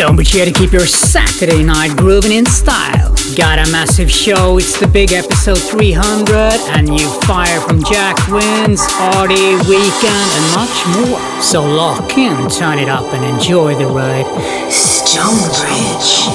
Don't be sure to keep your Saturday night grooving in style. Got a massive show, it's the big episode 300, and new fire from Jack Wins, Artie, Weekend, and much more. So lock in, turn it up, and enjoy the ride. Stonebridge.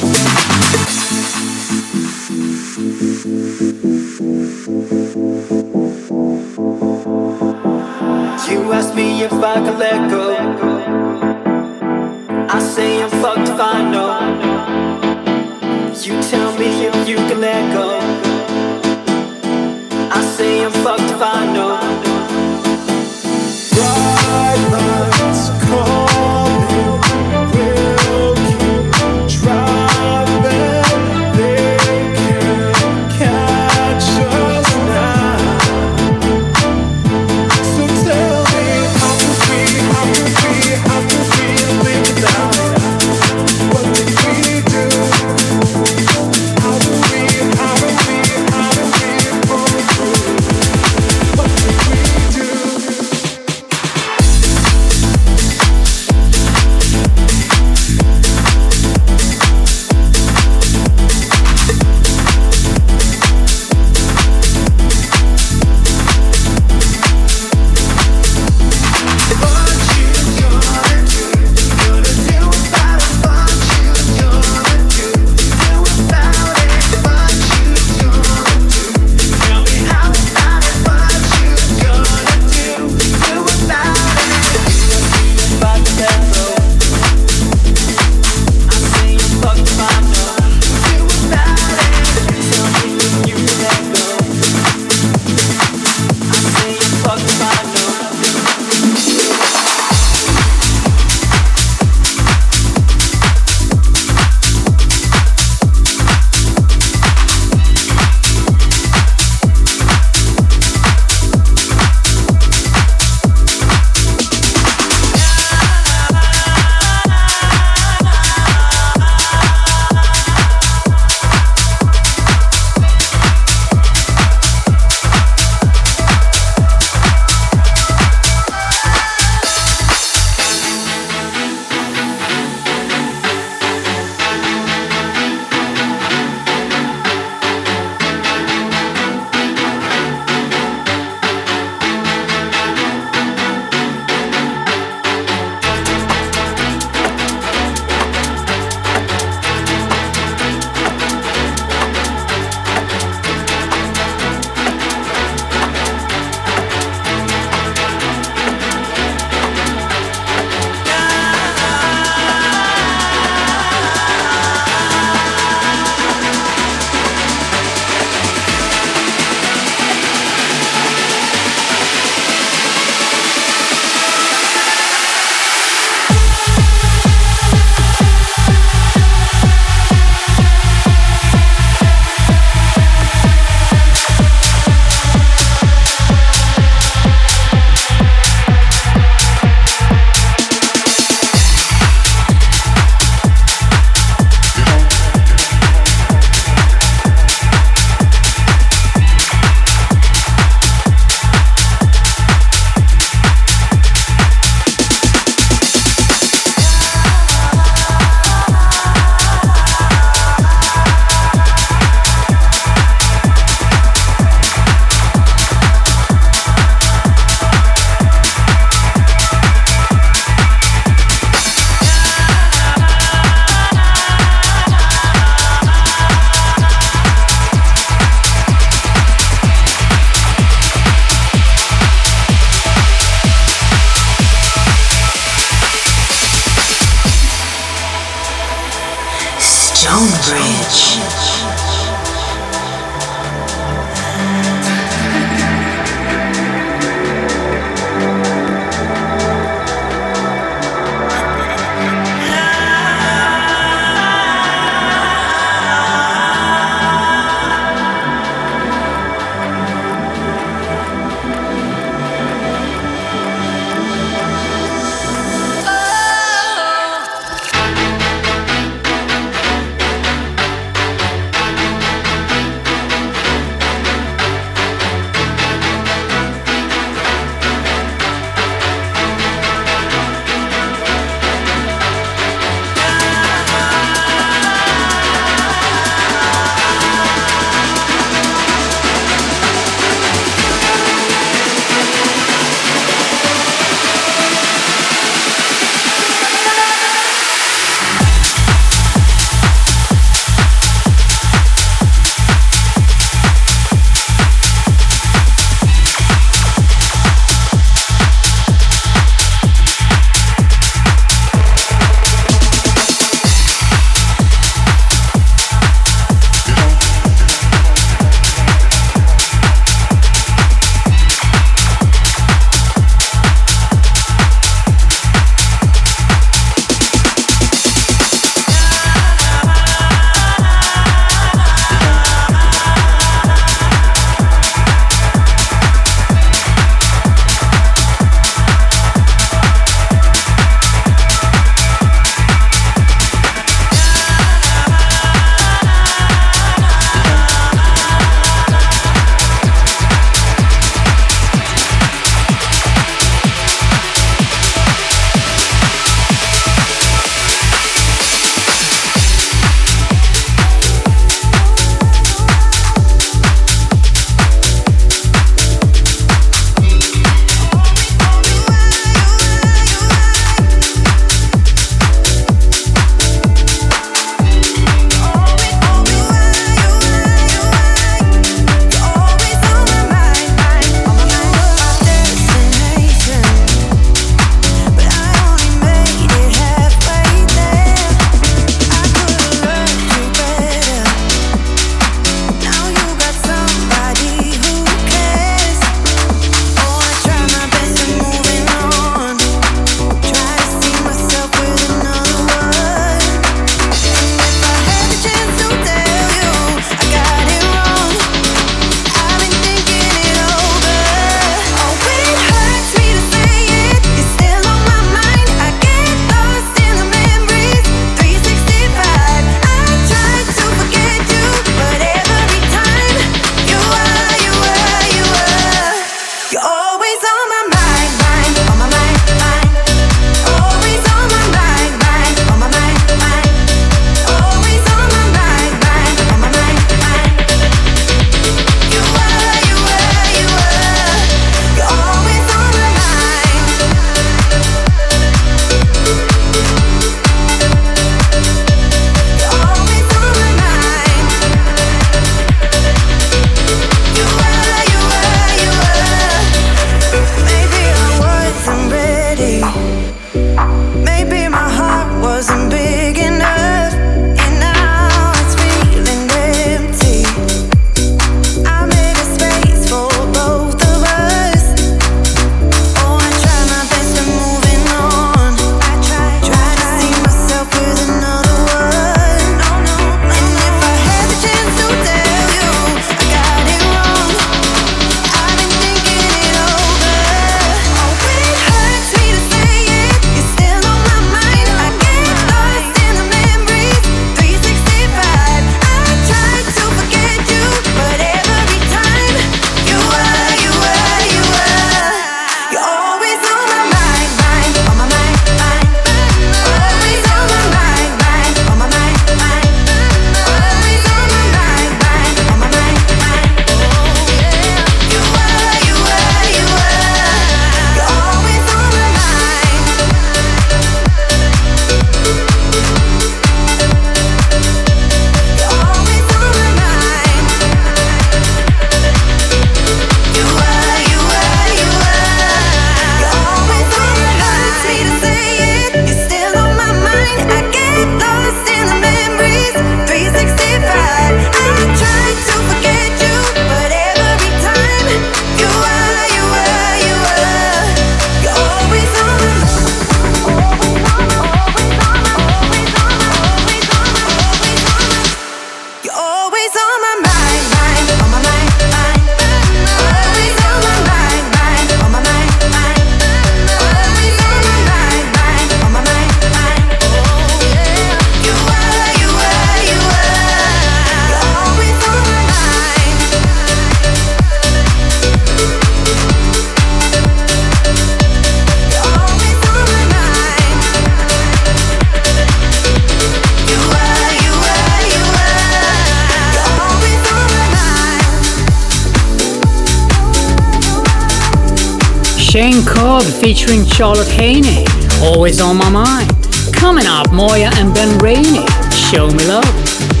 Shane Codd featuring Charlotte Haining, Always on My Mind. Coming up, Moya and Ben Rainey, Show Me Love.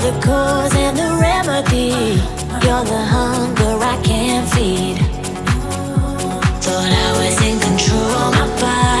I'm not in control. Cause I'm not your love.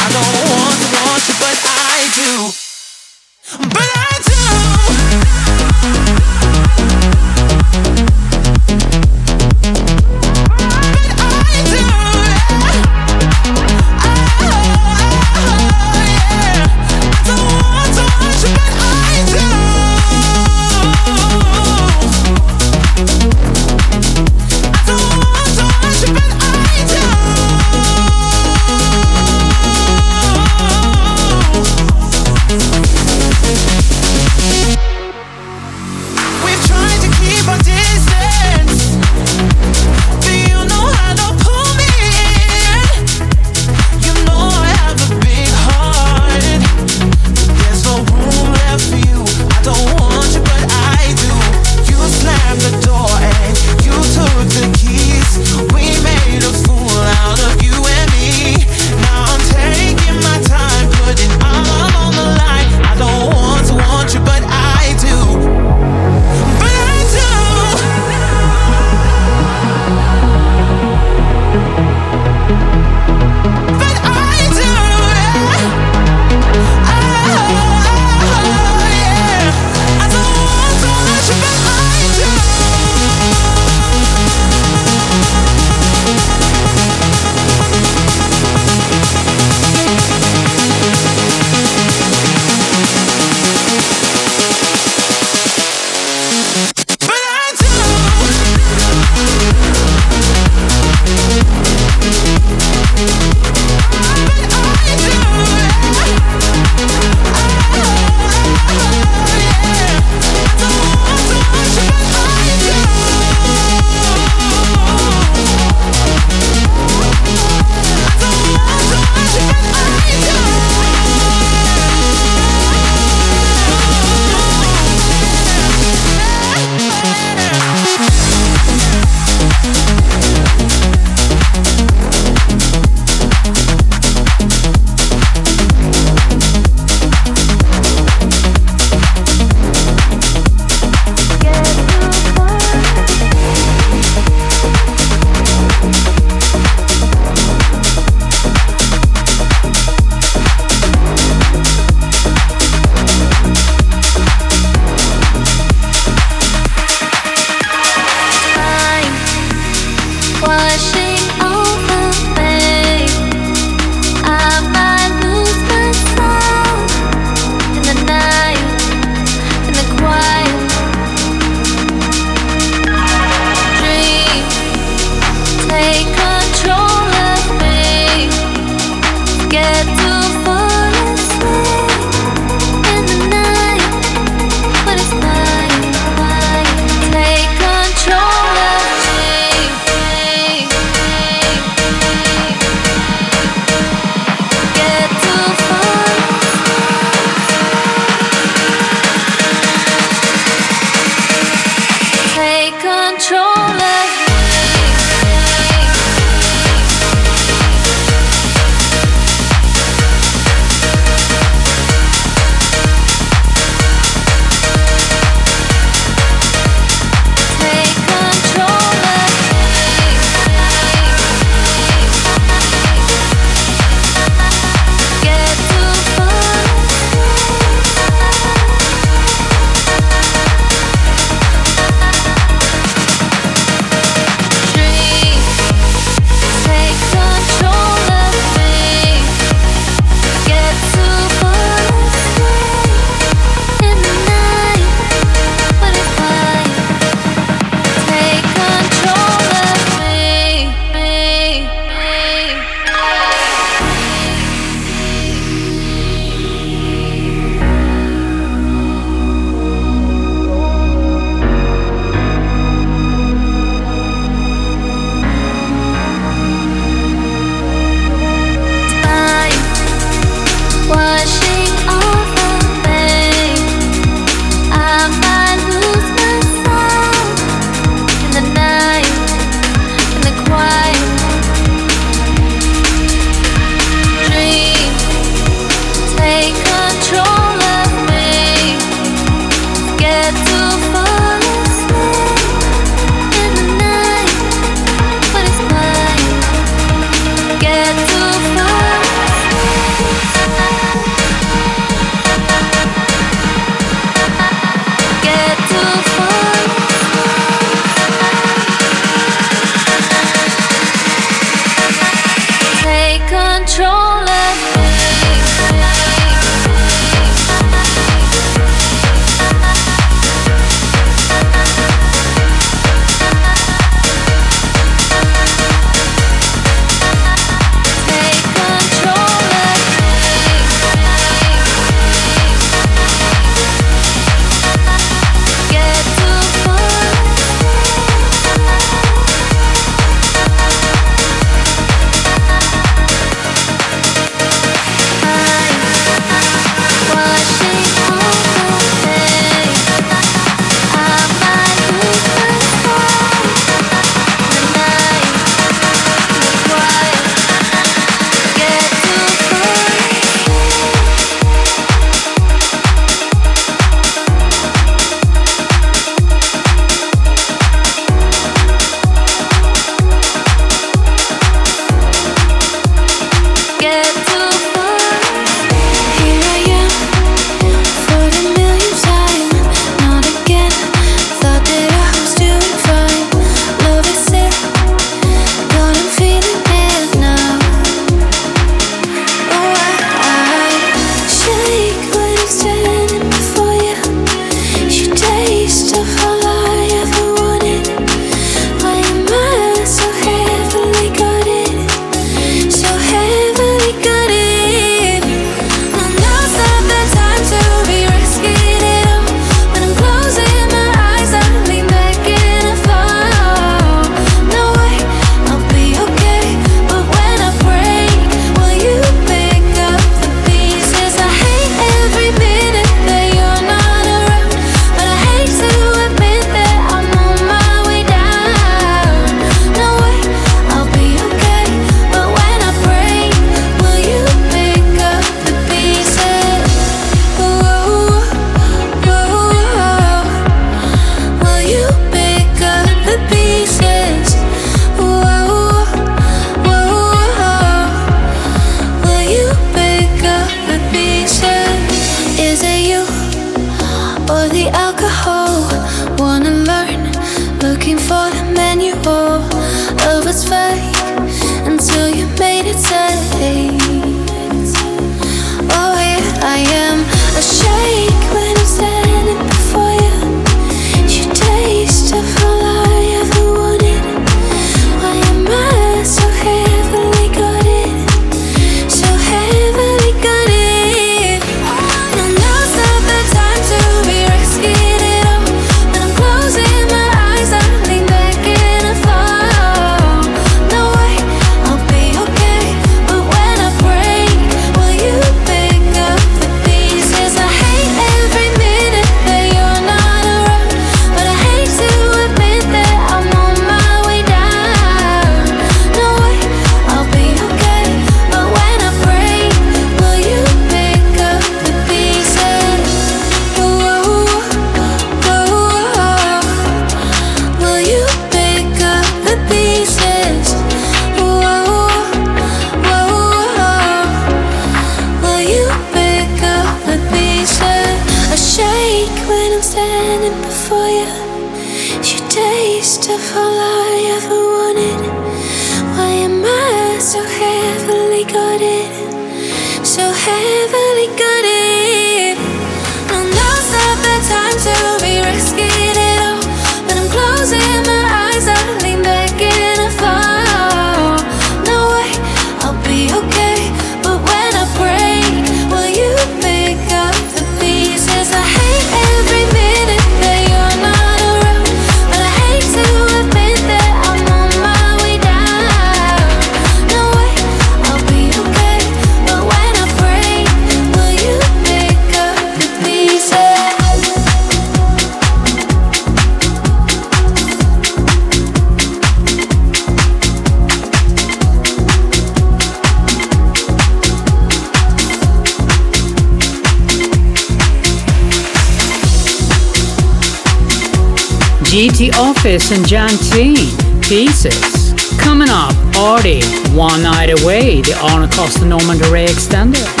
GT Office and Jantine, Pieces. Coming up, Arty, One Night Away, the Arno Costa Norman Doray Extender.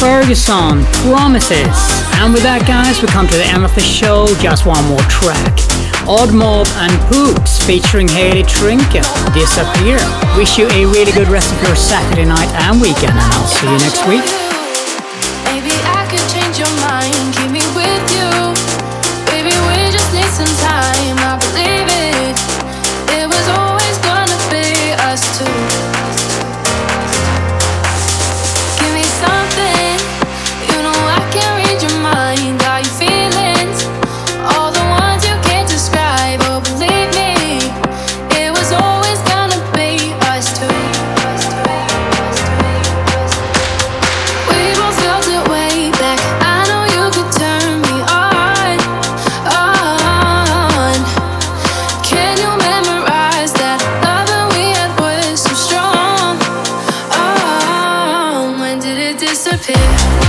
Ferguson, Promises. And with that, guys, we come to the end of the show. Just one more track. Odd Mob and Pooks featuring Haley Trinket, Disappear. Wish you a really good rest of your Saturday night and weekend, and I'll see you next week. disappear.